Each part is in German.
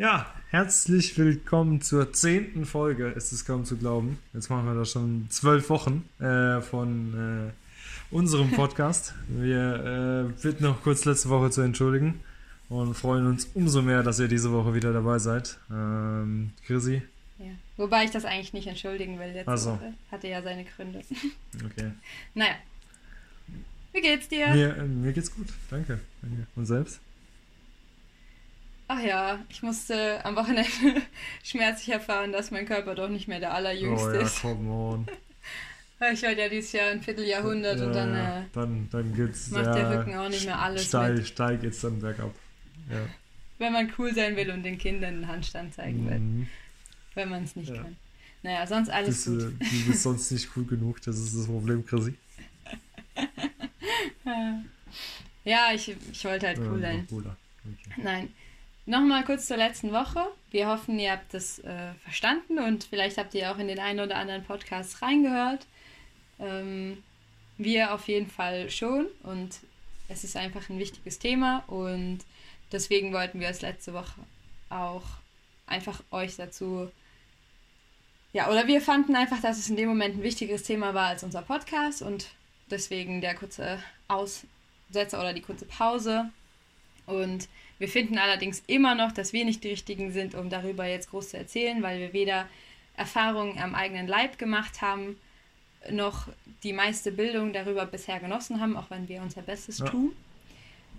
Ja, herzlich willkommen zur zehnten Folge, ist es kaum zu glauben. Jetzt machen wir das schon zwölf Wochen äh, von äh, unserem Podcast. Wir äh, bitten noch kurz letzte Woche zu entschuldigen und freuen uns umso mehr, dass ihr diese Woche wieder dabei seid. Ähm, Chrissy? Ja. Wobei ich das eigentlich nicht entschuldigen will. Letzte so. Woche hatte ja seine Gründe. Okay. naja. Wie geht's dir? Mir, äh, mir geht's gut, danke. danke. Und selbst? Ach ja, ich musste am Wochenende schmerzlich erfahren, dass mein Körper doch nicht mehr der allerjüngste oh ja, ist. come on. Ich war ja dieses Jahr ein Vierteljahrhundert ja, und dann, äh, dann, dann geht's, macht ja, der Rücken auch nicht mehr alles steil, mit. steil geht's dann bergab. Ja. Wenn man cool sein will und den Kindern einen Handstand zeigen will. Mhm. Wenn man es nicht Ja. kann. Naja, sonst alles du, gut. du bist sonst nicht cool genug, das ist das Problem, Chrissy. Ja, ich, ich wollte halt cool Ja, sein. cooler. Okay. Nein. Nochmal kurz zur letzten Woche. Wir hoffen, ihr habt das äh, verstanden und vielleicht habt ihr auch in den einen oder anderen Podcast reingehört. Ähm, wir auf jeden Fall schon und es ist einfach ein wichtiges Thema und deswegen wollten wir es letzte Woche auch einfach euch dazu. Ja, oder wir fanden einfach, dass es in dem Moment ein wichtigeres Thema war als unser Podcast und deswegen der kurze Aussetzer oder die kurze Pause. Und wir finden allerdings immer noch, dass wir nicht die Richtigen sind, um darüber jetzt groß zu erzählen, weil wir weder Erfahrungen am eigenen Leib gemacht haben, noch die meiste Bildung darüber bisher genossen haben, auch wenn wir unser Bestes Ja. tun.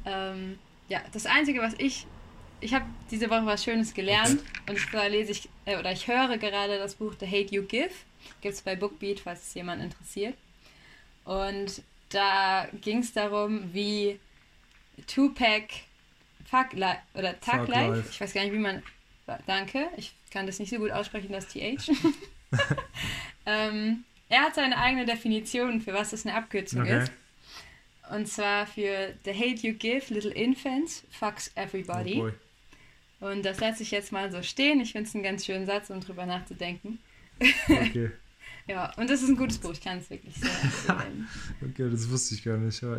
Ähm, ja, das Einzige, was ich, ich habe diese Woche was Schönes gelernt und zwar lese ich, äh, oder ich höre gerade das Buch The Hate You Give, gibt es bei Bookbeat, falls es jemand interessiert. Und da ging es darum, wie Tupac Fuck oder Tag Life, ich weiß gar nicht, wie man, danke, ich kann das nicht so gut aussprechen, das TH. ähm, er hat seine eigene Definition, für was das eine Abkürzung Okay. ist. Und zwar für The Hate You Give Little Infants Fucks Everybody. Oh. Und das lasse ich jetzt mal so stehen. Ich finde es einen ganz schönen Satz, um drüber nachzudenken. Okay. Ja, und das ist ein gutes Buch. Ich kann es wirklich sehr empfehlen. okay, das wusste ich gar nicht. Ja,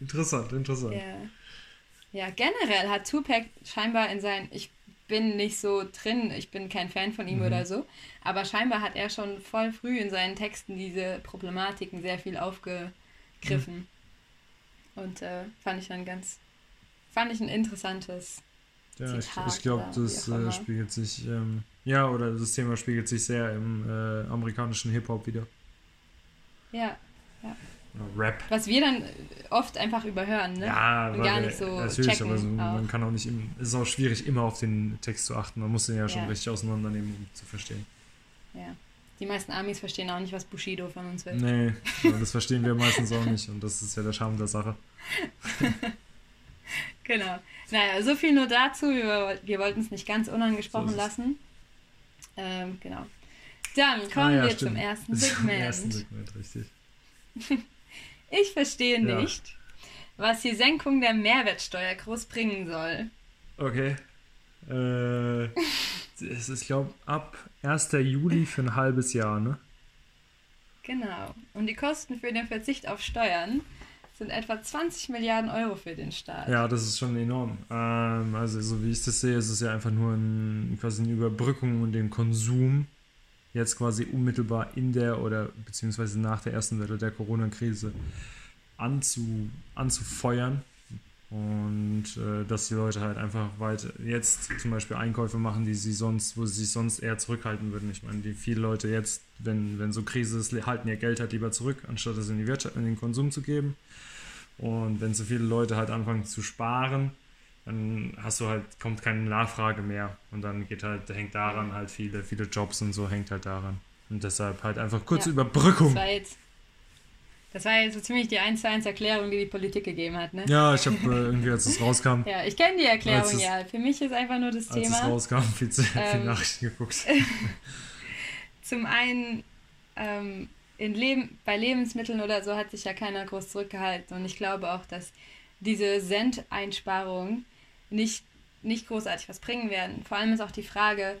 interessant, interessant. ja. Ja, generell hat Tupac scheinbar in sein. Ich bin nicht so drin, ich bin kein Fan von ihm Mhm. oder so, aber scheinbar hat er schon voll früh in seinen Texten diese Problematiken sehr viel aufgegriffen. Und äh, fand ich dann ganz. Fand ich ein interessantes. Ja, ich, Zitat ich glaube, oder das äh, spiegelt sich, ähm, ja, oder das Thema spiegelt sich sehr im äh, amerikanischen Hip-Hop wieder. Ja, Oder Rap. was wir dann oft einfach überhören, ne? Ja, Und gar nicht so natürlich, checken aber man auch. kann auch nicht, es ist auch schwierig, immer auf den Text zu achten. Man muss den ja schon Ja. richtig auseinandernehmen, um zu verstehen. Ja. Die meisten Amis verstehen auch nicht, was Bushido von uns will. Nee, aber das verstehen wir meistens auch nicht und das ist ja der Charme der Sache. Genau. Naja, so viel nur dazu. Wir, wir wollten es nicht ganz unangesprochen So lassen. Ähm, genau. Dann kommen Ah ja, wir stimmt. zum ersten Zum Segment. ersten Segment, richtig. Ich verstehe Ja. nicht, was die Senkung der Mehrwertsteuer groß bringen soll. Okay. Äh, es ist, ich glaube, ab 1. Juli für ein halbes Jahr, ne? Genau. Und die Kosten für den Verzicht auf Steuern sind etwa 20 Milliarden Euro für den Staat. Ja, das ist schon enorm. Ähm, also, so wie ich das sehe, ist es ja einfach nur ein, quasi eine Überbrückung und den Konsum jetzt quasi unmittelbar in der oder beziehungsweise nach der ersten Welle der Corona-Krise anzu, anzufeuern. Und äh, dass die Leute halt einfach weiter jetzt zum Beispiel Einkäufe machen, die sie sonst, wo sie sich sonst eher zurückhalten würden. Ich meine, die viele Leute jetzt, wenn, wenn so Krise ist, halten ihr Geld halt lieber zurück, anstatt es in die Wirtschaft, in den Konsum zu geben. Und wenn so viele Leute halt anfangen zu sparen, dann hast du halt, kommt keine Nachfrage mehr. Und dann geht halt, hängt daran halt viele, viele Jobs und so hängt halt daran. Und deshalb halt einfach kurze Ja. Überbrückung. Das war jetzt, das war jetzt so ziemlich die 1 zu 1 Erklärung, die die Politik gegeben hat, ne? Ja, ich habe äh, irgendwie, als es rauskam, Ja, ich kenne die Erklärung, Als es- ja. Für mich ist einfach nur das als es Thema. rauskam, viel zu viel Ähm, Nachrichten geguckt. Zum einen ähm, in Leben, bei Lebensmitteln oder so hat sich ja keiner groß zurückgehalten und ich glaube auch, dass diese Cent-Einsparungen nicht, nicht großartig was bringen werden. Vor allem ist auch die Frage,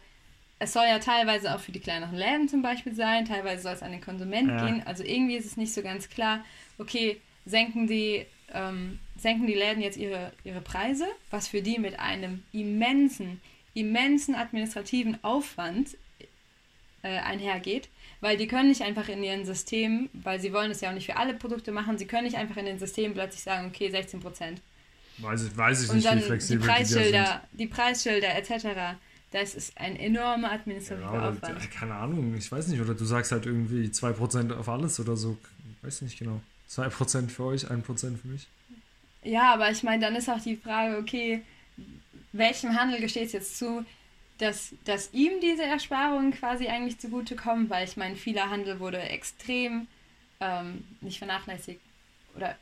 es soll ja teilweise auch für die kleineren Läden zum Beispiel sein, teilweise soll es an den Konsument Ja. gehen. Also irgendwie ist es nicht so ganz klar, okay, senken die, ähm, senken die Läden jetzt ihre, ihre Preise, was für die mit einem immensen, immensen administrativen Aufwand äh, einhergeht, weil die können nicht einfach in ihren Systemen, weil sie wollen es ja auch nicht für alle Produkte machen, sie können nicht einfach in den Systemen plötzlich sagen, okay, 16 Prozent. Weiß, weiß ich nicht, wie flexibel die Preisschilder, die, die Preisschilder etc. Das ist ein enormer administrativer ja, Aufwand. Keine Ahnung, ich weiß nicht. Oder du sagst halt irgendwie 2% auf alles oder so. Ich weiß nicht genau. 2% für euch, 1% für mich. Ja, aber ich meine, dann ist auch die Frage, okay, welchem Handel gesteht es jetzt zu, dass, dass ihm diese Ersparungen quasi eigentlich zugutekommen? Weil ich meine, vieler Handel wurde extrem ähm, nicht vernachlässigt oder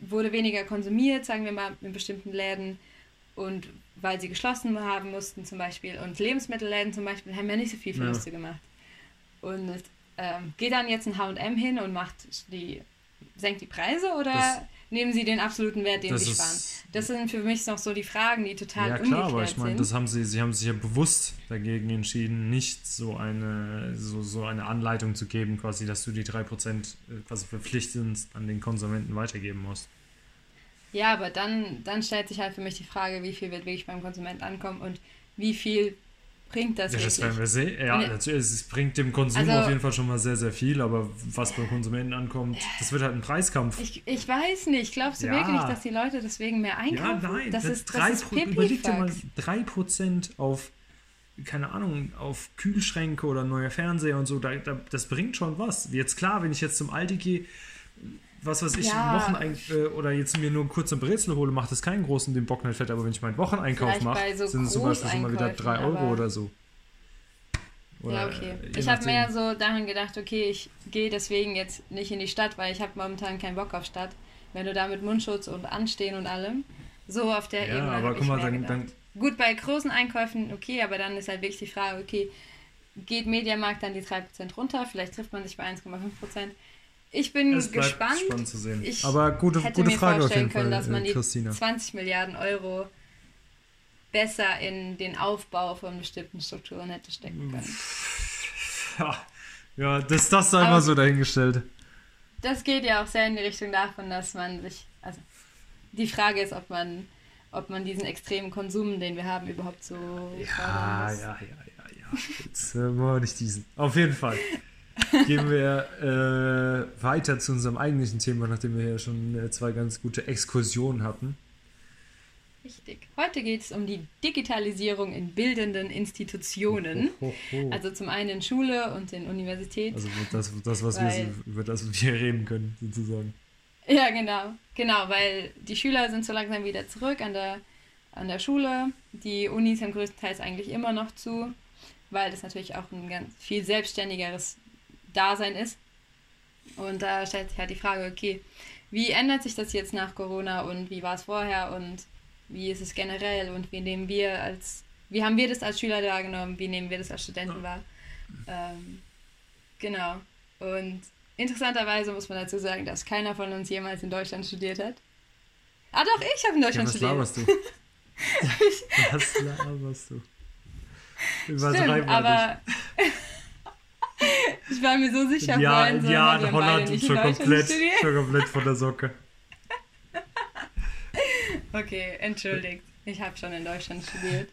wurde weniger konsumiert, sagen wir mal, in bestimmten Läden. Und weil sie geschlossen haben mussten zum Beispiel und Lebensmittelläden zum Beispiel haben ja nicht so viel Verluste ja. gemacht. Und ähm, geht dann jetzt ein H&M hin und macht die, senkt die Preise oder das, nehmen sie den absoluten Wert, den sie sparen? Das sind für mich noch so die Fragen, die total Ja klar, aber ich meine, das haben sie, sie haben sich ja bewusst dagegen entschieden, nicht so eine, so, so eine Anleitung zu geben, quasi, dass du die 3% äh, quasi verpflichtend an den Konsumenten weitergeben musst. Ja, aber dann, dann stellt sich halt für mich die Frage, wie viel wird wirklich beim Konsument ankommen und wie viel bringt das Ja, das werden wir sehen. Ja, natürlich, es bringt dem Konsum also, auf jeden Fall schon mal sehr, sehr viel, aber was beim Konsumenten ankommt, das wird halt ein Preiskampf. Ich, ich weiß nicht. Glaubst du ja. wirklich, dass die Leute deswegen mehr einkaufen? Ja, nein. Das, das ist, drei das ist Überleg dir mal 3% auf, keine Ahnung, auf Kühlschränke oder neue Fernseher und so, da, da, das bringt schon was. Jetzt klar, wenn ich jetzt zum Aldi gehe, was weiß ich, ja. Wochenein äh, oder jetzt mir nur einen kurzen Brezel hole, macht das keinen großen den Bock nicht fett, aber wenn ich meinen Wocheneinkauf mache, so sind es zum Beispiel schon mal wieder 3 Euro oder so. Oder, ja, okay. Ich habe mehr so daran gedacht, okay, ich gehe deswegen jetzt nicht in die Stadt, weil ich habe momentan keinen Bock auf Stadt. Wenn du da mit Mundschutz und Anstehen und allem, so auf der ja, Ebene. Aber guck mal, dann, dann, Gut, bei großen Einkäufen, okay, aber dann ist halt wirklich die Frage, okay, geht Mediamarkt dann die 3% runter? Vielleicht trifft man sich bei 1,5%. Ich bin es gespannt. Spannend zu sehen. Ich Aber gute, hätte gute mir Frage vorstellen können, Fall, dass man die Christina. 20 Milliarden Euro besser in den Aufbau von bestimmten Strukturen hätte stecken können. Ja, ja das, das sei mal so dahingestellt. Das geht ja auch sehr in die Richtung davon, dass man sich, also die Frage ist, ob man, ob man diesen extremen Konsum, den wir haben, überhaupt so ja, ja, ja, ja, ja. Jetzt äh, wir nicht diesen. Auf jeden Fall gehen wir äh, weiter zu unserem eigentlichen Thema, nachdem wir ja schon äh, zwei ganz gute Exkursionen hatten. Richtig. Heute geht es um die Digitalisierung in bildenden Institutionen. Oh. Also zum einen in Schule und in Universität. Also das, das was weil, wir, über das wir reden können, sozusagen. Ja, genau. Genau, weil die Schüler sind so langsam wieder zurück an der, an der Schule. Die Unis haben größtenteils eigentlich immer noch zu, weil das natürlich auch ein ganz viel selbstständigeres Dasein ist. Und da stellt sich halt die Frage, okay, wie ändert sich das jetzt nach Corona und wie war es vorher und wie ist es generell und wie nehmen wir als, wie haben wir das als Schüler wahrgenommen, wie nehmen wir das als Studenten wahr? Ähm, genau. Und interessanterweise muss man dazu sagen, dass keiner von uns jemals in Deutschland studiert hat. Ah doch, ich habe in Deutschland ja, was studiert. Laberst du? was laberst du? Stimmt, aber ich war mir so sicher ja, vorhin so, ja, wir Holland nicht schon komplett, schon komplett von der Socke. okay, entschuldigt. Ich habe schon in Deutschland studiert.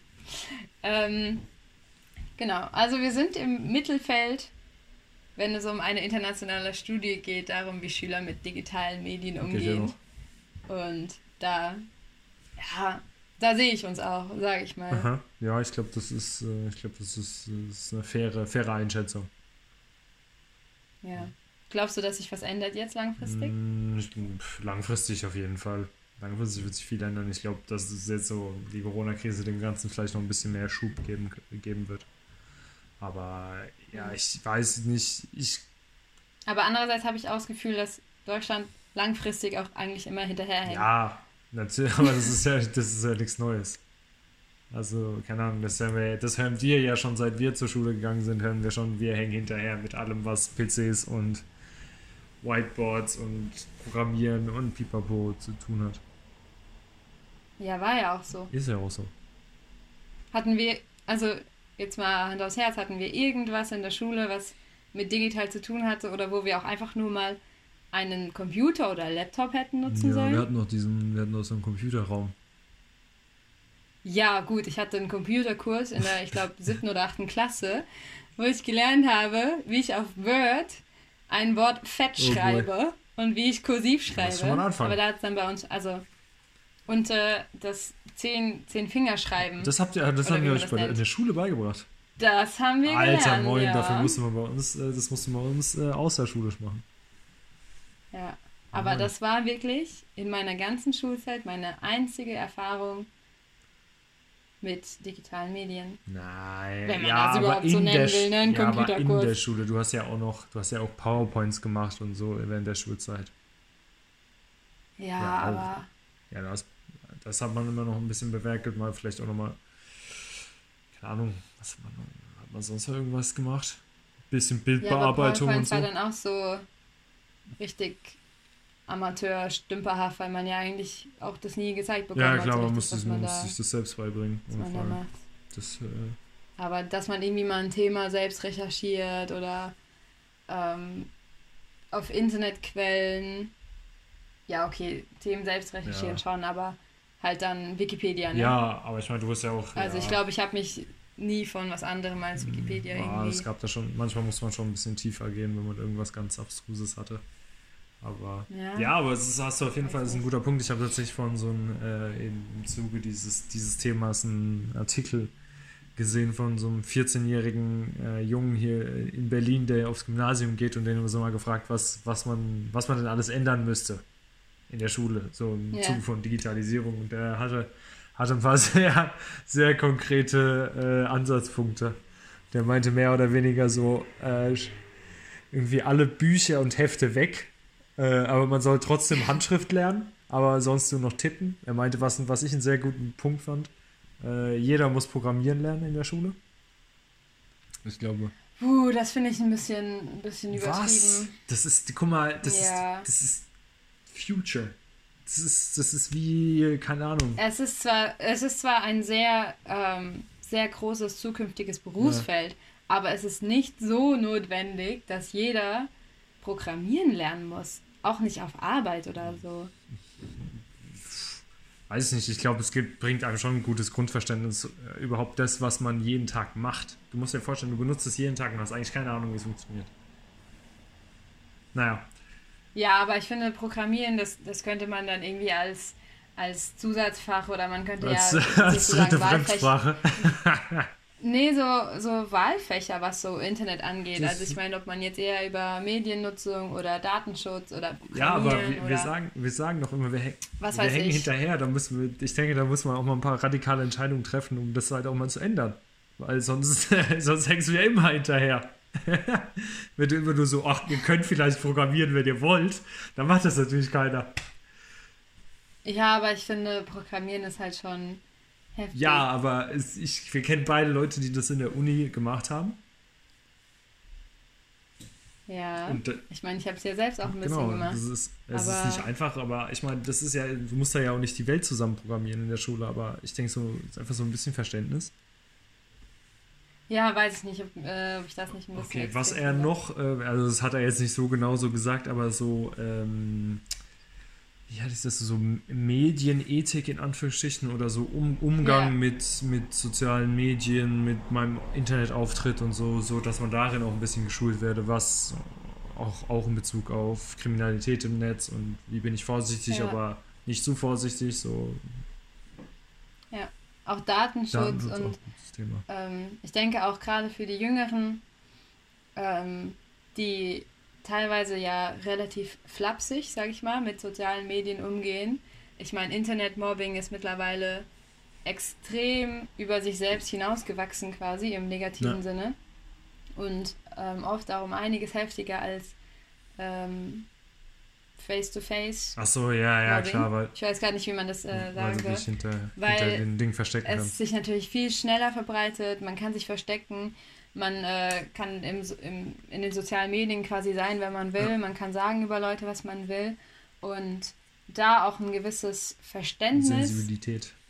Ähm, genau, also wir sind im Mittelfeld, wenn es um eine internationale Studie geht, darum, wie Schüler mit digitalen Medien umgehen. Und da, ja, da sehe ich uns auch, sage ich mal. Aha. Ja, ich glaube, das ist, äh, ich glaube, das ist, das ist eine faire, faire Einschätzung. Ja. Glaubst du, dass sich was ändert jetzt langfristig? Mm, langfristig auf jeden Fall. Langfristig wird sich viel ändern. Ich glaube, dass es jetzt so die Corona-Krise dem Ganzen vielleicht noch ein bisschen mehr Schub geben, geben wird. Aber ja, ich weiß nicht. Ich aber andererseits habe ich auch das Gefühl, dass Deutschland langfristig auch eigentlich immer hinterherhängt. Ja, natürlich, aber das ist ja, das ist ja nichts Neues. Also, keine Ahnung, das hören, wir, das hören wir ja schon seit wir zur Schule gegangen sind, hören wir schon, wir hängen hinterher mit allem, was PCs und Whiteboards und Programmieren und Pipapo zu tun hat. Ja, war ja auch so. Ist ja auch so. Hatten wir, also jetzt mal Hand aufs Herz, hatten wir irgendwas in der Schule, was mit digital zu tun hatte oder wo wir auch einfach nur mal einen Computer oder Laptop hätten nutzen ja, sollen? wir hatten noch diesen, wir hatten noch so einen Computerraum. Ja, gut, ich hatte einen Computerkurs in der, ich glaube, siebten oder achten Klasse, wo ich gelernt habe, wie ich auf Word ein Wort fett Oh schreibe und wie ich kursiv Da musst du schreibe. mal. Aber da hat es dann bei uns, also und äh, das zehn, zehn Fingerschreiben. Das, Das habt ihr, das haben wir euch das bei der, in der Schule beigebracht. haben wir Alter gelernt. Moin, ja. dafür musste man bei uns, äh, das musste man bei uns äh, außerschulisch machen. Ja, aber Mann. das war wirklich in meiner ganzen Schulzeit meine einzige Erfahrung mit digitalen Medien. Nein, Wenn man ja, das aber überhaupt so in nennen der, will, ne, ein ja, aber in der Schule, du hast ja auch noch, du hast ja auch PowerPoints gemacht und so während der Schulzeit. Ja, Ja, aber Ja, das, das hat man immer noch ein bisschen bewerkelt, mal vielleicht auch nochmal, keine Ahnung, was hat man, noch- hat man sonst noch irgendwas gemacht? Bisschen ja, Bildbearbeitung und PowerPoint so. war dann auch so richtig Amateur, stümperhaft, weil man ja eigentlich auch das nie gezeigt bekommen Ja, klar, man was man da, sich das selbst beibringen. was man da. Das, äh, Aber dass man irgendwie mal ein Thema selbst recherchiert oder ähm, auf Internetquellen, ja, okay, Themen selbst recherchieren Ja. schon, aber halt dann Wikipedia, ne? ja, aber ich meine, du hast ja auch. Also ja, ich glaube, ich habe mich nie von was anderem als Wikipedia Ja, irgendwie. es gab da schon, manchmal muss man schon ein bisschen tiefer gehen, wenn man irgendwas ganz Abstruses hatte. Aber Ja. ja, aber es ist, hast du auf jeden Fall, ist ein guter Punkt. Ich habe tatsächlich von so einem, äh, im Zuge dieses, dieses Themas einen Artikel gesehen von so einem 14-jährigen äh, Jungen hier in Berlin, der aufs Gymnasium geht und den haben wir so mal gefragt, was, was, man, was man denn alles ändern müsste in der Schule, so im Ja. Zuge von Digitalisierung. Und der hatte, hatte ein paar sehr, sehr konkrete äh, Ansatzpunkte. Der meinte mehr oder weniger so, äh, irgendwie alle Bücher und Hefte weg, äh, aber man soll trotzdem Handschrift lernen, aber sonst nur noch tippen. Er meinte, was, was ich einen sehr guten Punkt fand, äh, jeder muss programmieren lernen in der Schule. Ich glaube. Puh, das finde ich ein bisschen, ein bisschen übertrieben. Was? Das ist, guck mal, das, Ja. ist, das ist Future. Das ist, das ist wie, keine Ahnung. Es ist zwar, es ist zwar ein sehr, ähm, sehr großes zukünftiges Berufsfeld, aber es ist nicht so notwendig, dass jeder programmieren lernen muss. Auch nicht auf Arbeit oder so. Weiß ich nicht, ich glaube, es gibt, bringt einem schon ein gutes Grundverständnis äh, überhaupt das, was man jeden Tag macht. Du musst dir vorstellen, du benutzt es jeden Tag und hast eigentlich keine Ahnung, wie es funktioniert. Naja, Ja, aber ich finde, Programmieren, das, das könnte man dann irgendwie als, als Zusatzfach oder man könnte als, ja als dritte. Fremdsprache. Nee, so, so Wahlfächer, was so Internet angeht. Das- also ich meine, ob man jetzt eher über Mediennutzung oder Datenschutz oder Ja, aber wir, oder wir, sagen, wir sagen doch immer, wir, häng, was wir hängen ich. hinterher. Da müssen wir, ich denke, da muss man auch mal ein paar radikale Entscheidungen treffen, um das halt auch mal zu ändern. Weil sonst, sonst hängst du ja immer hinterher. wenn du immer nur so, ach, ihr könnt vielleicht programmieren, wenn ihr wollt, dann macht das natürlich keiner. Ja, aber ich finde, Programmieren ist halt schon heftig. Ja, aber es, ich, wir kennen beide Leute, die das in der Uni gemacht haben. Ja. Und, Ich meine, ich habe es ja selbst auch ein bisschen genau, gemacht. ist, es ist nicht einfach, aber ich meine, das ist ja, du musst da ja auch nicht die Welt zusammen programmieren in der Schule, aber ich denke so, es ist einfach so ein bisschen Verständnis. Ja, weiß ich nicht, ob, äh, ob ich das nicht ein bisschen. Okay, was er noch, äh, also das hat er jetzt nicht so genau so gesagt, aber so, ähm, wie ich das, so Medienethik in Anführungsstrichen oder so um, Umgang Ja. mit, mit sozialen Medien, mit meinem Internetauftritt und so, so, dass man darin auch ein bisschen geschult werde, was auch, auch in Bezug auf Kriminalität im Netz und wie bin ich vorsichtig, Ja. aber nicht zu vorsichtig, so Auch Datenschutz, Datenschutz auch und Thema. ähm, ich denke auch gerade für die Jüngeren, ähm, die teilweise ja relativ flapsig, sag ich mal, mit sozialen Medien umgehen. Ich meine, Internetmobbing ist mittlerweile extrem über sich selbst hinausgewachsen quasi im negativen Ja. Sinne und ähm, oft auch um einiges heftiger als ähm, Face-to-Face. Ach so, ja, ja, Mobbing. klar, weil, Ich weiß gar nicht, wie man das äh, sagen soll. hinter, Weil hinter den Ding verstecken es sich natürlich viel schneller verbreitet, man kann sich verstecken, man äh, kann im, im, in den sozialen Medien quasi sein, wenn man will, Ja. man kann sagen über Leute, was man will und da auch ein gewisses Verständnis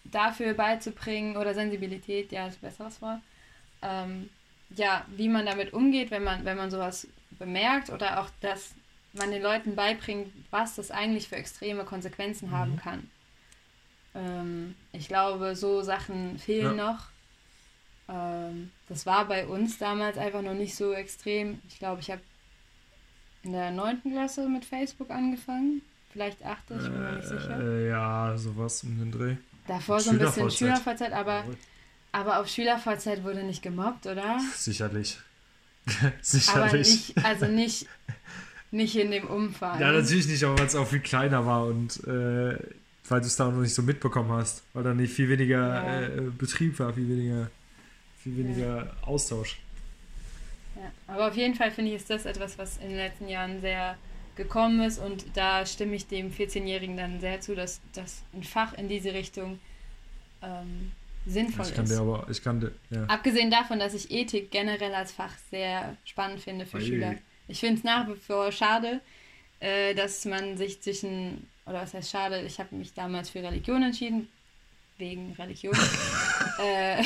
dafür beizubringen oder Sensibilität, ja, ist ein besseres Wort, ähm, ja, wie man damit umgeht, wenn man, wenn man sowas bemerkt oder auch, dass man den Leuten beibringt, was das eigentlich für extreme Konsequenzen haben Mhm. kann. Ähm, ich glaube, so Sachen fehlen Ja. noch. Ähm, das war bei uns damals einfach noch nicht so extrem. Ich glaube, ich habe in der 9. Klasse mit Facebook angefangen. Vielleicht 8. ich bin mir nicht sicher. Äh, ja, sowas um den Dreh. Davor so ein bisschen. Schülervollzeit, aber, aber auf Schülervollzeit wurde nicht gemobbt, oder? Sicherlich. Aber Sicherlich. nicht, also nicht, nicht in dem Umfang. Ja, natürlich nicht, aber weil es auch viel kleiner war und äh, weil du es da auch noch nicht so mitbekommen hast, weil da nicht viel weniger Ja. äh, Betrieb war, viel weniger, viel weniger Austausch. Ja, aber auf jeden Fall finde ich, ist das etwas, was in den letzten Jahren sehr gekommen ist und da stimme ich dem 14-Jährigen dann sehr zu, dass, dass ein Fach in diese Richtung ähm, sinnvoll Ich kann ist. dir aber, ich kann dir, ja. Abgesehen davon, dass ich Ethik generell als Fach sehr spannend finde für Ui. Schüler. Ich finde es nach wie vor schade, äh, dass man sich zwischen, oder was heißt schade, ich habe mich damals für Religion entschieden, wegen Religion. äh,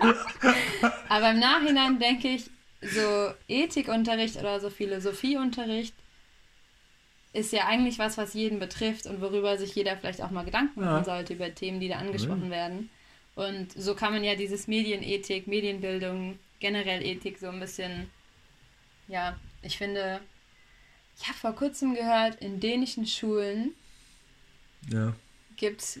aber im Nachhinein denke ich, so Ethikunterricht oder so Philosophieunterricht ist ja eigentlich was, was jeden betrifft und worüber sich jeder vielleicht auch mal Gedanken Ja. machen sollte über Themen, die da angesprochen werden. Und so kann man ja dieses Medienethik, Medienbildung, generell Ethik so ein bisschen, ja, ich finde, ich habe vor kurzem gehört, in dänischen Schulen ja. gibt es,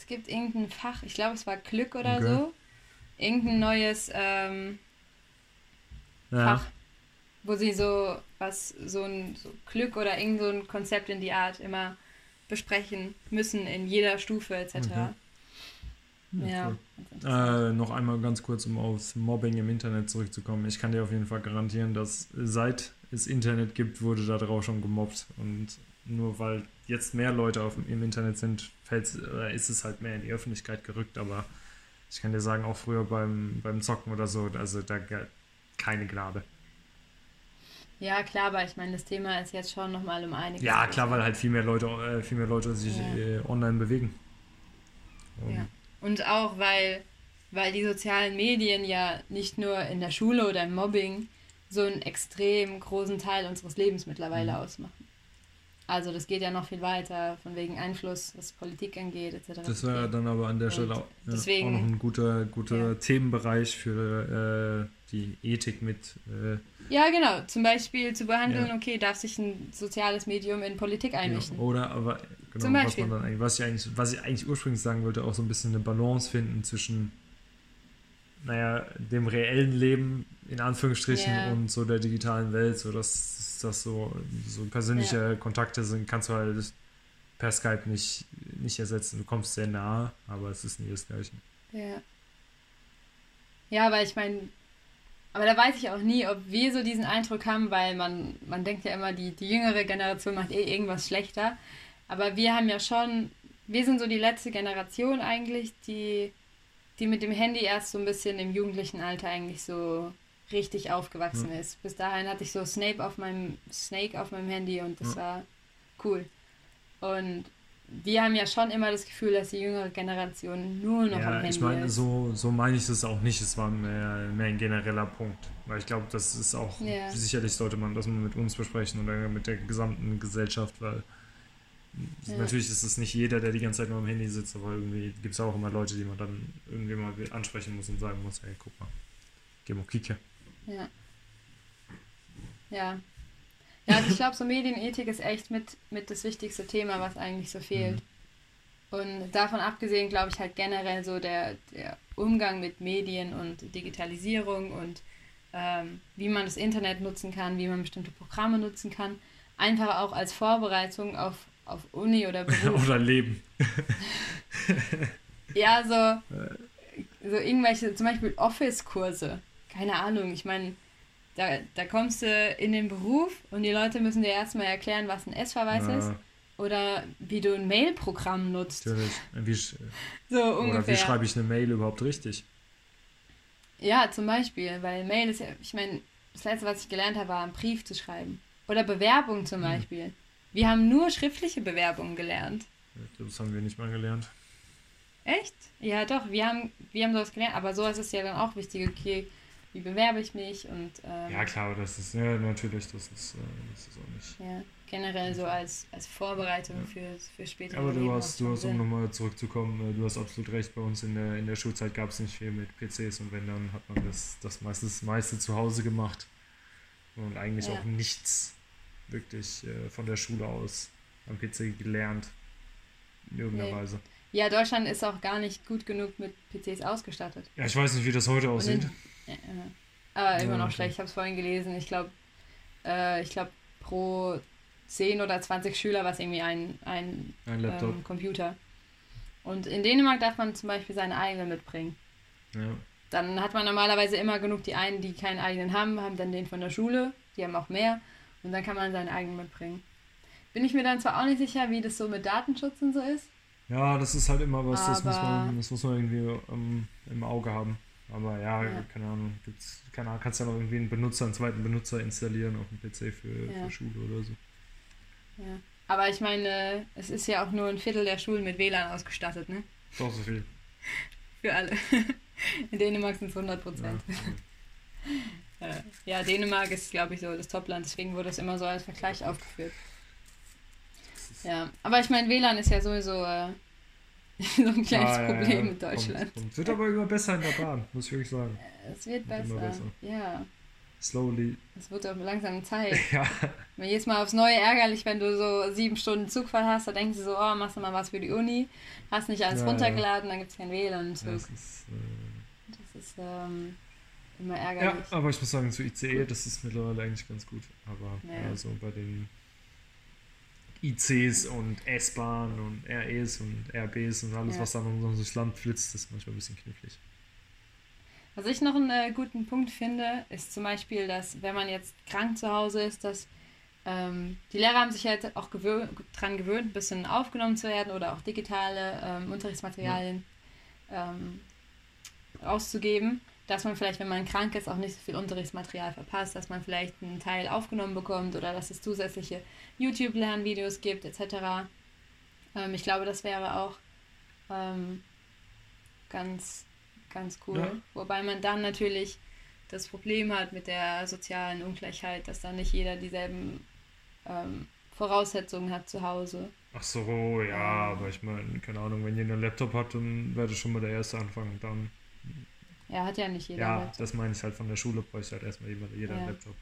es gibt irgendein Fach, ich glaube es war Glück oder Okay. so, irgendein neues ähm, Ja. Fach, wo sie so was, so ein so Glück oder irgend so ein Konzept in die Art immer besprechen müssen in jeder Stufe etc. Okay. Ja. interessant. Äh, noch einmal ganz kurz, um aufs Mobbing im Internet zurückzukommen. Ich kann dir auf jeden Fall garantieren, dass seit es Internet gibt, wurde da drauf schon gemobbt. Und nur weil jetzt mehr Leute auf, im Internet sind, fällt's, oder ist es halt mehr in die Öffentlichkeit gerückt. Aber ich kann dir sagen, auch früher beim, beim Zocken oder so, also da keine Gnade. Ja, klar, aber ich meine, das Thema ist jetzt schon nochmal um einiges. Ja, klar, weil halt viel mehr Leute, äh, viel mehr Leute sich Ja. äh, online bewegen. Und Ja. Und auch, weil, weil die sozialen Medien ja nicht nur in der Schule oder im Mobbing so einen extrem großen Teil unseres Lebens mittlerweile Mhm. ausmachen. Also das geht ja noch viel weiter, von wegen Einfluss, was Politik angeht, etc. Das wäre dann aber an der Und Stelle auch, ja, deswegen- auch noch ein guter, guter Ja. Themenbereich für äh, die Ethik mit. Äh, Ja, genau. Zum Beispiel zu behandeln, Ja. okay, darf sich ein soziales Medium in Politik einmischen. ja, oder aber genau, Zum was Beispiel. man dann eigentlich, was ich eigentlich, was ich eigentlich ursprünglich sagen wollte, auch so ein bisschen eine Balance finden zwischen naja, dem reellen Leben in Anführungsstrichen und so der digitalen Welt, so dass das so, so persönliche Kontakte sind, kannst du halt per Skype nicht, nicht ersetzen. Du kommst sehr nah, aber es ist nie das Gleiche. Ja. Ja, aber ich meine, aber da weiß ich auch nie, ob wir so diesen Eindruck haben, weil man, man denkt ja immer, die, die jüngere Generation macht eh irgendwas schlechter. Aber wir haben ja schon, wir sind so die letzte Generation eigentlich, die, die mit dem Handy erst so ein bisschen im jugendlichen Alter eigentlich so richtig aufgewachsen ist. Bis dahin hatte ich so Snape auf meinem, Snake auf meinem Handy und das Ja. war cool. Und wir haben ja schon immer das Gefühl, dass die jüngere Generation nur noch am Ja, Handy ich meine, ist. so, so meine ich es auch nicht. Es war mehr, mehr ein genereller Punkt. Weil ich glaube, das ist auch, Ja. sicherlich sollte man das mal mit uns besprechen oder mit der gesamten Gesellschaft, weil Ja. natürlich ist es nicht jeder, der die ganze Zeit nur am Handy sitzt, aber irgendwie gibt es auch immer Leute, die man dann irgendwie mal ansprechen muss und sagen muss, hey, guck mal, geh mal kicken. Ja. Ja. Ja, also ich glaube, so Medienethik ist echt mit, mit das wichtigste Thema, was eigentlich so fehlt. Und davon abgesehen, glaube ich halt generell so der, der Umgang mit Medien und Digitalisierung und ähm, wie man das Internet nutzen kann, wie man bestimmte Programme nutzen kann. Einfach auch als Vorbereitung auf, auf Uni oder Beruf. oder Leben. Ja, so, so irgendwelche, zum Beispiel Office-Kurse. Keine Ahnung, ich meine, da, da kommst du in den Beruf und die Leute müssen dir erstmal erklären, was ein S-Verweis Ja. ist oder wie du ein Mail-Programm nutzt. Natürlich. Wie, So oder wie ungefähr. schreibe ich eine Mail überhaupt richtig? Ja, zum Beispiel, weil Mail ist ja, ich meine, das letzte, was ich gelernt habe, war einen Brief zu schreiben. Oder Bewerbung zum Mhm. Beispiel. Wir haben nur schriftliche Bewerbungen gelernt. Das haben wir nicht mal gelernt. Echt? Ja, doch, wir haben, wir haben sowas gelernt, aber sowas ist ja dann auch wichtig, okay, wie bewerbe ich mich und ähm, Ja, klar, das ist, ja, natürlich, das ist, äh, das ist auch nicht. ja, generell so als, als Vorbereitung Ja. für, für spätere Aber du Leben hast, du hast, um nochmal zurückzukommen, äh, du hast absolut recht, bei uns in der, in der Schulzeit gab es nicht viel mit PCs und wenn, dann hat man das, das meistens meiste zu Hause gemacht und eigentlich Ja. auch nichts wirklich äh, von der Schule aus am PC gelernt. In irgendeiner Nee. Weise. Ja, Deutschland ist auch gar nicht gut genug mit PCs ausgestattet. Ja, ich weiß nicht, wie das heute aussieht. Ja. Aber immer Ja, noch okay. schlecht. Ich habe es vorhin gelesen. Ich glaube, äh, ich glaube pro 10 oder 20 Schüler war es irgendwie ein, ein Ein Laptop. ähm, Computer. Und in Dänemark darf man zum Beispiel seine eigenen mitbringen. ja. Dann hat man normalerweise immer genug. Die einen, die keinen eigenen haben, haben dann den von der Schule. Die haben auch mehr. Und dann kann man seinen eigenen mitbringen. Bin ich mir dann zwar auch nicht sicher, wie das so mit Datenschutz und so ist. ja, das ist halt immer was, das muss man, das muss man irgendwie ähm, im Auge haben. Aber ja, Ja. keine Ahnung, gibt's, keine Ahnung, kannst ja noch irgendwie einen Benutzer, einen zweiten Benutzer installieren auf dem PC für, Ja. für Schule oder so. Ja. Aber ich meine, es ist ja auch nur ein Viertel der Schulen mit WLAN ausgestattet, ne? Auch so viel. Für alle. In Dänemark sind es 100 Ja. Prozent. Ja. ja, Dänemark ist, glaube ich, so das Topland, deswegen wurde das immer so als Vergleich aufgeführt. Ja, aber ich meine, WLAN ist ja sowieso äh, so ein kleines Ah, ja, Problem ja, in Deutschland. Kommt, kommt. Wird aber immer besser in der Bahn, muss ich wirklich sagen. Es wird besser. besser. Ja, Slowly. es wird auch langsam Zeit. Ja, Mir jedes Mal aufs Neue ärgerlich, wenn du so sieben Stunden Zugfahrt hast, da denkst du so, oh, machst du mal was für die Uni, hast nicht alles Ja, ja. runtergeladen, dann gibt es kein WLAN im Zug. das ist, äh, Das ist ähm, immer ja, ärgerlich. aber ich muss sagen, zu ICE, das ist mittlerweile eigentlich ganz gut. Aber Ja. ja. so bei den ICs und S-Bahn und REs und RBs und alles, Ja. was da noch durchs Land flitzt, ist manchmal ein bisschen knifflig. Was ich noch einen äh, guten Punkt finde, ist zum Beispiel, dass wenn man jetzt krank zu Hause ist, dass ähm, die Lehrer haben sich halt auch gewö dran gewöhnt, ein bisschen aufgenommen zu werden oder auch digitale ähm, Unterrichtsmaterialien ähm, auszugeben, dass man vielleicht, wenn man krank ist, auch nicht so viel Unterrichtsmaterial verpasst, dass man vielleicht einen Teil aufgenommen bekommt oder dass es zusätzliche YouTube-Lernvideos gibt etc. Ähm, ich glaube, das wäre auch ähm, ganz, ganz cool. Ja. Wobei man dann natürlich das Problem hat mit der sozialen Ungleichheit, dass dann nicht jeder dieselben ähm, Voraussetzungen hat zu Hause. Ach so, ja, aber ich meine, keine Ahnung, wenn jeder einen Laptop hat, dann wäre das schon mal der erste Anfang. Und dann, Ja, hat ja nicht jeder. ja, mit. das meine ich halt von der Schule, bräuchte halt erstmal jeder, Ja. einen Laptop.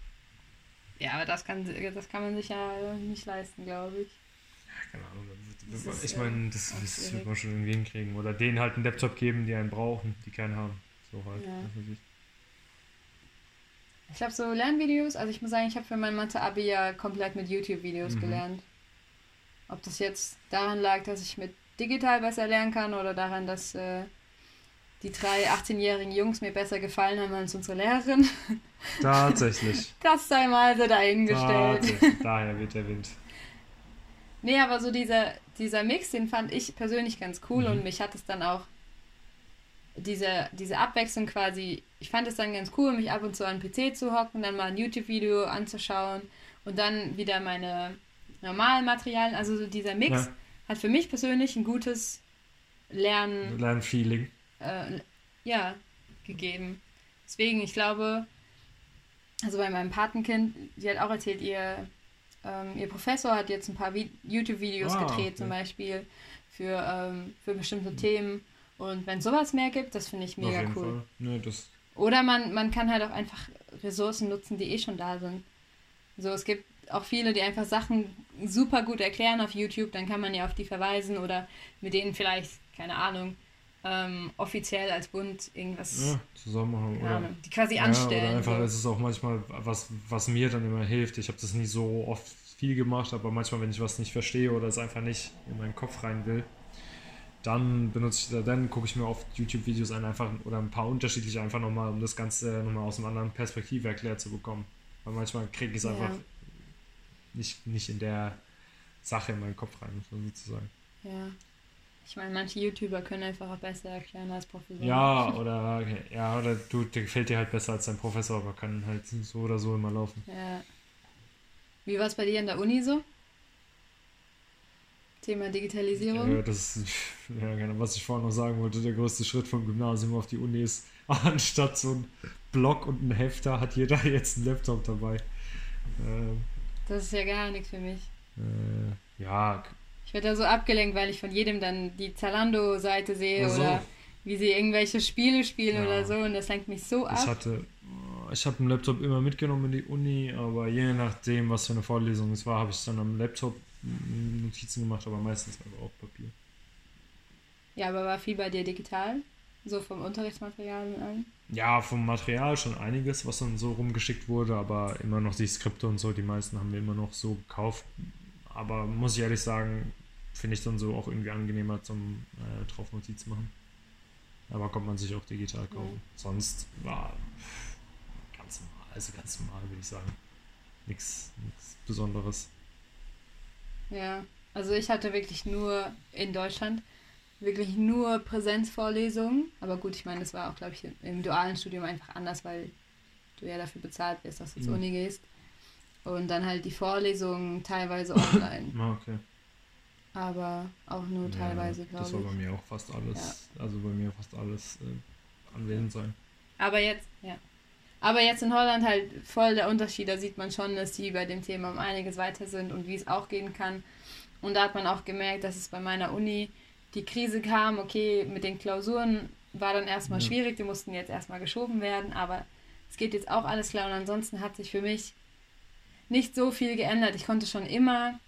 ja, aber das kann, das kann man sich ja nicht leisten, glaube ich. Keine Ahnung, Das wird, ist, ich meine, das, das wird man schon irgendwie hinkriegen. Oder denen halt einen Laptop geben, die einen brauchen, die keinen haben. So halt. Ja. Ich habe so Lernvideos, also ich muss sagen, ich habe für mein Mathe-Abi ja komplett mit YouTube-Videos Mhm. gelernt. Ob das jetzt daran lag, dass ich mit digital besser lernen kann oder daran, dass äh, die drei 18-jährigen Jungs mir besser gefallen haben als unsere Lehrerin. Tatsächlich. Das sei mal so dahingestellt. Daher wird der Wind. Nee, aber so dieser, dieser Mix, den fand ich persönlich ganz cool Mhm. und mich hat es dann auch diese, diese Abwechslung quasi, ich fand es dann ganz cool, mich ab und zu an den PC zu hocken, dann mal ein YouTube-Video anzuschauen und dann wieder meine normalen Materialien. Also so dieser Mix Ja. hat für mich persönlich ein gutes Lernen Lernfeeling. Äh, ja, gegeben. Deswegen, ich glaube, also bei meinem Patenkind, die hat auch erzählt, ihr, ähm, ihr Professor hat jetzt ein paar Vi- YouTube-Videos Ah, gedreht, okay. zum Beispiel, für, ähm, für bestimmte Themen. Und wenn sowas mehr gibt, das finde ich mega cool. Nee, Oder man, man kann halt auch einfach Ressourcen nutzen, die eh schon da sind. So, es gibt auch viele, die einfach Sachen super gut erklären auf YouTube, dann kann man ja auf die verweisen oder mit denen vielleicht, keine Ahnung, ähm, offiziell als Bund irgendwas, ja, zusammen machen. keine Oder, Ahnung, die quasi ja, anstellen. oder einfach so. ist es auch manchmal, was, was mir dann immer hilft. Ich habe das nie so oft viel gemacht, aber manchmal, wenn ich was nicht verstehe oder es einfach nicht in meinen Kopf rein will, dann benutze ich, dann gucke ich mir oft YouTube-Videos an, einfach oder ein paar unterschiedliche einfach nochmal, um das Ganze nochmal aus einer anderen Perspektive erklärt zu bekommen. Weil manchmal kriege ich es Ja. einfach nicht, nicht in der Sache in meinen Kopf rein, muss man sozusagen. Ja. Ich meine, manche YouTuber können einfach auch besser erklären als Professoren. Ja, oder ja, oder du, der gefällt dir halt besser als dein Professor, aber kann halt so oder so immer laufen. Ja. Wie war es bei dir in der Uni so? Thema Digitalisierung? Ja, das ist, ja, genau, was ich vorhin noch sagen wollte, der größte Schritt vom Gymnasium auf die Uni ist, anstatt so ein Block und einen Hefter hat jeder jetzt einen Laptop dabei. Ähm, Das ist ja gar nichts für mich. äh, ja, Ich werde da so abgelenkt, weil ich von jedem dann die Zalando-Seite sehe so. oder wie sie irgendwelche Spiele spielen Ja. oder so und das lenkt mich so ich ab. hatte, ich habe einen Laptop immer mitgenommen in die Uni, aber je nachdem, was für eine Vorlesung es war, habe ich dann am Laptop Notizen gemacht, aber meistens einfach auf Papier. Ja, aber war viel bei dir digital? So vom Unterrichtsmaterial und allem? Ja, vom Material schon einiges, was dann so rumgeschickt wurde, aber immer noch die Skripte und so, die meisten haben wir immer noch so gekauft. Aber muss ich ehrlich sagen, finde ich dann so auch irgendwie angenehmer zum äh, drauf Notiz machen. Aber kommt man sich auch digital kaufen. Sonst war ganz normal, also ganz normal würde ich sagen. Nichts Besonderes. Ja, also ich hatte wirklich nur in Deutschland wirklich nur Präsenzvorlesungen. Aber gut, ich meine, das war auch, glaube ich, im, dualen Studium einfach anders, weil du ja dafür bezahlt wirst, dass du zur Mhm. Uni gehst. Und dann halt die Vorlesungen teilweise online. Ah, okay. aber auch nur teilweise, ja, glaube Das war bei ich. mir auch fast alles, also bei mir fast alles äh, anwesend sein. Aber jetzt, ja. Aber jetzt in Holland halt voll der Unterschied. Da sieht man schon, dass die bei dem Thema um einiges weiter sind und wie es auch gehen kann. Und da hat man auch gemerkt, dass es bei meiner Uni die Krise kam. Okay, mit den Klausuren war dann erstmal Ja. schwierig. Die mussten jetzt erstmal geschoben werden. Aber es geht jetzt auch alles klar. Und ansonsten hat sich für mich nicht so viel geändert. Ich konnte schon immer,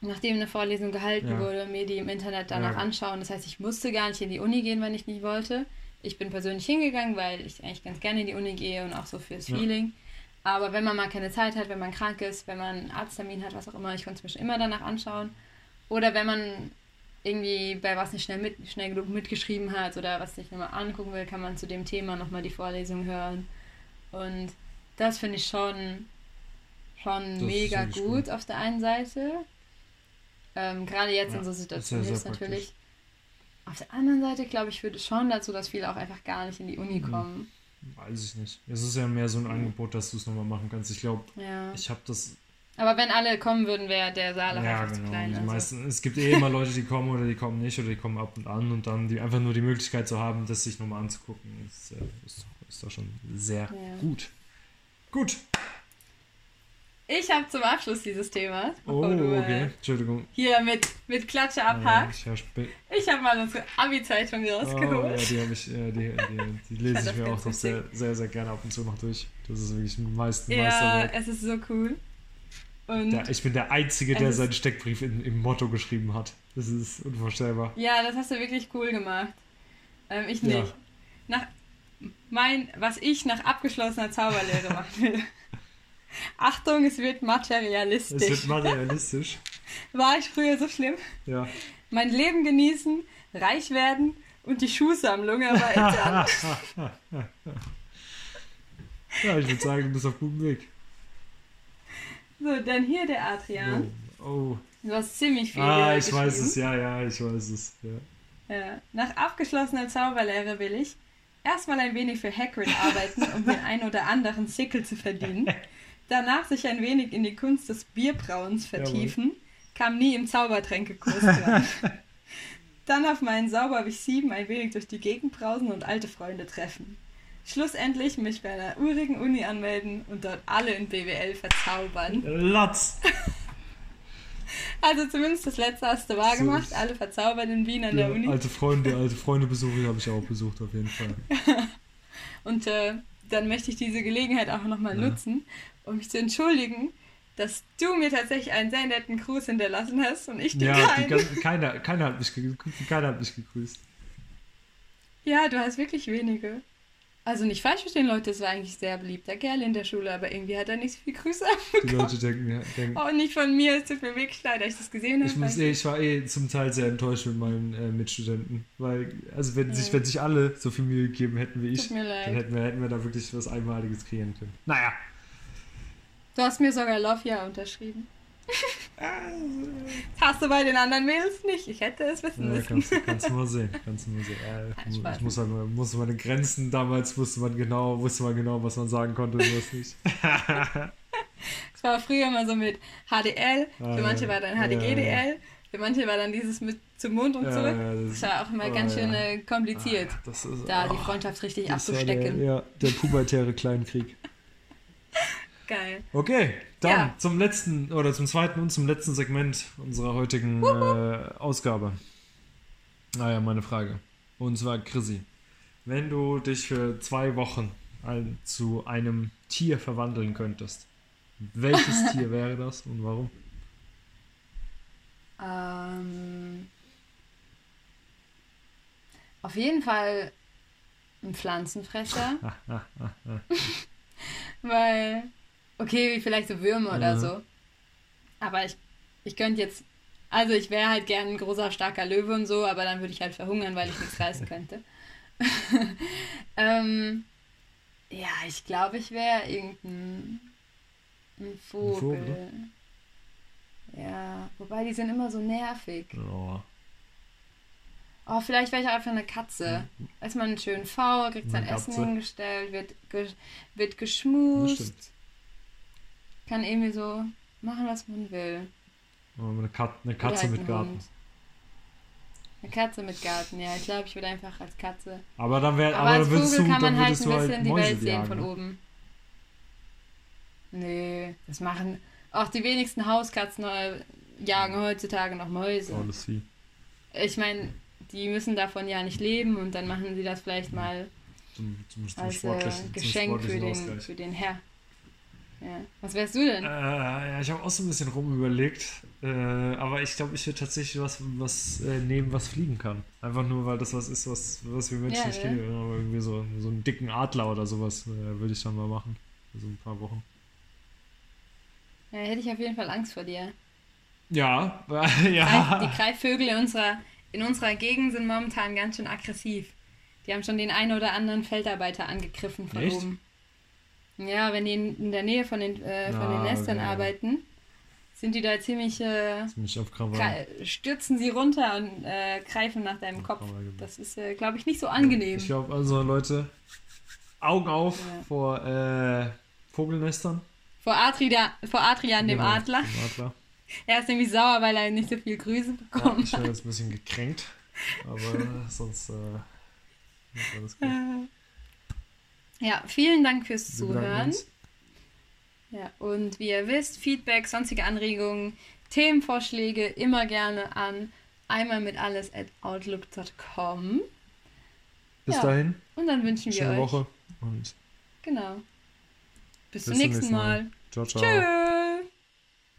nachdem eine Vorlesung gehalten Ja. wurde, mir die im Internet danach Ja. anschauen. Das heißt, ich musste gar nicht in die Uni gehen, wenn ich nicht wollte. Ich bin persönlich hingegangen, weil ich eigentlich ganz gerne in die Uni gehe und auch so fürs Ja. Feeling. Aber wenn man mal keine Zeit hat, wenn man krank ist, wenn man einen Arzttermin hat, was auch immer, ich konnte es mir schon immer danach anschauen. Oder wenn man irgendwie bei was nicht schnell, mit, schnell genug mitgeschrieben hat oder was sich nochmal angucken will, kann man zu dem Thema nochmal die Vorlesung hören. Und das finde ich schon, schon ist mega gut auf der einen Seite. Ähm, Gerade jetzt Ja, in so ist Situationen es natürlich. Auf der anderen Seite, glaube ich, führt es schon dazu, dass viele auch einfach gar nicht in die Uni Mhm. kommen. Weiß ich nicht. Es ist ja mehr so ein Angebot, dass du es nochmal machen kannst. Ich glaube, Ja. ich habe das. Aber wenn alle kommen würden, wäre der Saal auch Ja, einfach zu genau. klein. Die Also. meisten, es gibt eh immer Leute, die kommen oder die kommen nicht oder die kommen ab und an und dann die einfach nur die Möglichkeit zu haben, das sich nochmal anzugucken, ist, ist, doch- ist doch schon sehr Ja. gut. Gut. Ich habe zum Abschluss dieses Themas, Oh, du okay. äh, Entschuldigung. hier mit, mit Klatsche Ja, abhakst. ich habe mal unsere Abi-Zeitung Oh, ja, rausgeholt. die ich, äh, die, die, die lese ich mir auch noch sehr, sehr, sehr gerne ab und zu noch durch. Das ist wirklich ein Meister, Ja, Meisterwerk. es ist so cool. Und Der, ich bin der Einzige, der seinen Steckbrief in, im Motto geschrieben hat. Das ist unvorstellbar. ja, das hast du wirklich cool gemacht. Ähm, ich Ja. nicht. Nach mein, was ich nach abgeschlossener Zauberlehre machen will. Achtung, es wird materialistisch. Es wird materialistisch. War ich früher so schlimm? Ja. Mein Leben genießen, reich werden und die Schuhsammlung erweitern. ja, ich würde sagen, du bist auf gutem Weg. so, dann hier der Adrian. Oh. oh. Du hast ziemlich viel Ah, ich weiß es, ja, ja, ich weiß es. Ja. Ja. Nach abgeschlossener Zauberlehre will ich erstmal ein wenig für Hagrid arbeiten, um den ein oder anderen Sickel zu verdienen. Danach sich ein wenig in die Kunst des Bierbrauens vertiefen. Kam nie im Zaubertränkekurs dran. Dann auf meinen Sauberwich 7 ein wenig durch die Gegend brausen und alte Freunde treffen. Schlussendlich mich bei einer urigen Uni anmelden und dort alle in BWL verzaubern. Latz! Also zumindest das letzte hast du wahr So gemacht. Alle verzaubern in Wien an Ja, der Uni. alte Freunde, alte Freunde besuche habe ich auch besucht, auf jeden Fall. Und äh, dann möchte ich diese Gelegenheit auch nochmal Ja. nutzen, um mich zu entschuldigen, dass du mir tatsächlich einen sehr netten Gruß hinterlassen hast und ich dir Ja, keinen. ganzen, keiner, keiner, hat mich gegrüßt, keiner hat mich gegrüßt. Ja, du hast wirklich wenige. Also nicht falsch verstehen, Leute, es war eigentlich sehr beliebter Kerl in der Schule, aber irgendwie hat er nicht so viel Grüße Die. Leute denken, ja, denken Auch nicht von mir, es tut mir wirklich leid, dass ich das gesehen habe. ich, muss, eh, ich war eh zum Teil sehr enttäuscht mit meinen äh, Mitstudenten, weil, also wenn, sich, Ja. wenn sich alle so viel Mühe gegeben hätten wie ich, dann hätten wir, hätten wir da wirklich was Einmaliges kreieren können. Naja. Du hast mir sogar Love Ja unterschrieben. Das hast du bei den anderen Mädels nicht. Ich hätte es wissen Ja, müssen. kannst, kannst du mal sehen. Kannst du mal sehen. Äh, ich muss halt, mal- musste meine Grenzen damals wusste man genau, wusste man genau, was man sagen konnte und was nicht. Es war früher immer so mit HDL, Ah, für manche war dann HDGDL, für manche war dann dieses mit zum Mond und Ja, zurück. ja, das- das war auch immer oh, ganz schön ja. äh, kompliziert, Ah, ist, da die Freundschaft richtig abzustecken. Der, ja, der pubertäre Kleinkrieg. Geil. Okay, dann Ja. zum letzten oder zum zweiten und zum letzten Segment unserer heutigen äh, Ausgabe. Naja, meine Frage. Und zwar, Chrissy, wenn du dich für zwei Wochen ein, zu einem Tier verwandeln könntest, welches Tier wäre das und warum? Ähm, auf jeden Fall ein Pflanzenfresser, weil, okay, wie vielleicht so Würmer oder Mhm. so. Aber ich, ich könnte jetzt, also ich wäre halt gern ein großer, starker Löwe und so, aber dann würde ich halt verhungern, weil ich nichts reißen könnte. ähm, ja, ich glaube, ich wäre irgendein ein Vogel. Vogel? Ja, wobei die sind immer so nervig. Oh, Oh, vielleicht wäre ich auch einfach eine Katze. Als man einen schönen V, kriegt sein Essen hingestellt, wird, ge wird geschmust, stimmt. Kann irgendwie so machen, was man will. Eine, Kat eine Katze halt mit ein Garten. Hund. Eine Katze mit Garten, ja. Ich glaube, ich würde einfach als Katze. Aber dann wär, Aber, aber als Vogel du, kann man halt ein du bisschen halt die Welt sehen jagen, von oben. Nee, das machen auch die wenigsten Hauskatzen äh, jagen heutzutage noch Mäuse. Tolles Vieh. Ich meine, die müssen davon ja nicht leben und dann machen sie das vielleicht mal Zum, zum, zum als äh, Geschenk für den, Ausgleich. für den Herr. Ja. Was wärst du denn? Äh, ja, ich habe auch so ein bisschen rumüberlegt, äh, aber ich glaube, ich würde tatsächlich was, was äh, nehmen, was fliegen kann. Einfach nur, weil das was ist, was, was wir Menschen Ja, nicht ne? kennen. Aber irgendwie so, so einen dicken Adler oder sowas äh, würde ich dann mal machen. So ein paar Wochen. Ja, hätte ich auf jeden Fall Angst vor dir. Ja, Greif, die ja. Greifvögel in unserer, in unserer Gegend sind momentan ganz schön aggressiv. Die haben schon den einen oder anderen Feldarbeiter angegriffen von Echt? oben. Ja, wenn die in, der Nähe von den, äh, von den Ah, Nestern okay. arbeiten, sind die da ziemlich, äh, Ziemlich auf Krawall. stürzen sie runter und äh, greifen nach deinem Kopf. Das ist, äh, glaube ich, nicht so angenehm. Ich glaube, also Leute, Augen auf Ja. vor äh, Vogelnestern. Vor, Adria, vor Adrian, dem Genau, Adler. Dem Adler. Er ist nämlich sauer, weil er nicht so viel Grüße Ja, bekommt. ich bin jetzt ein bisschen gekränkt, aber sonst äh, ist alles gut. Ja, vielen Dank fürs Zuhören. Ja, und wie ihr wisst, Feedback, sonstige Anregungen, Themenvorschläge immer gerne an einmal mit alles at outlook.com. Bis Ja. dahin, Und dann wünschen wir schöne euch. Woche und Genau. Bis, bis zum nächsten Mal. Ciao, ciao. Tschüss.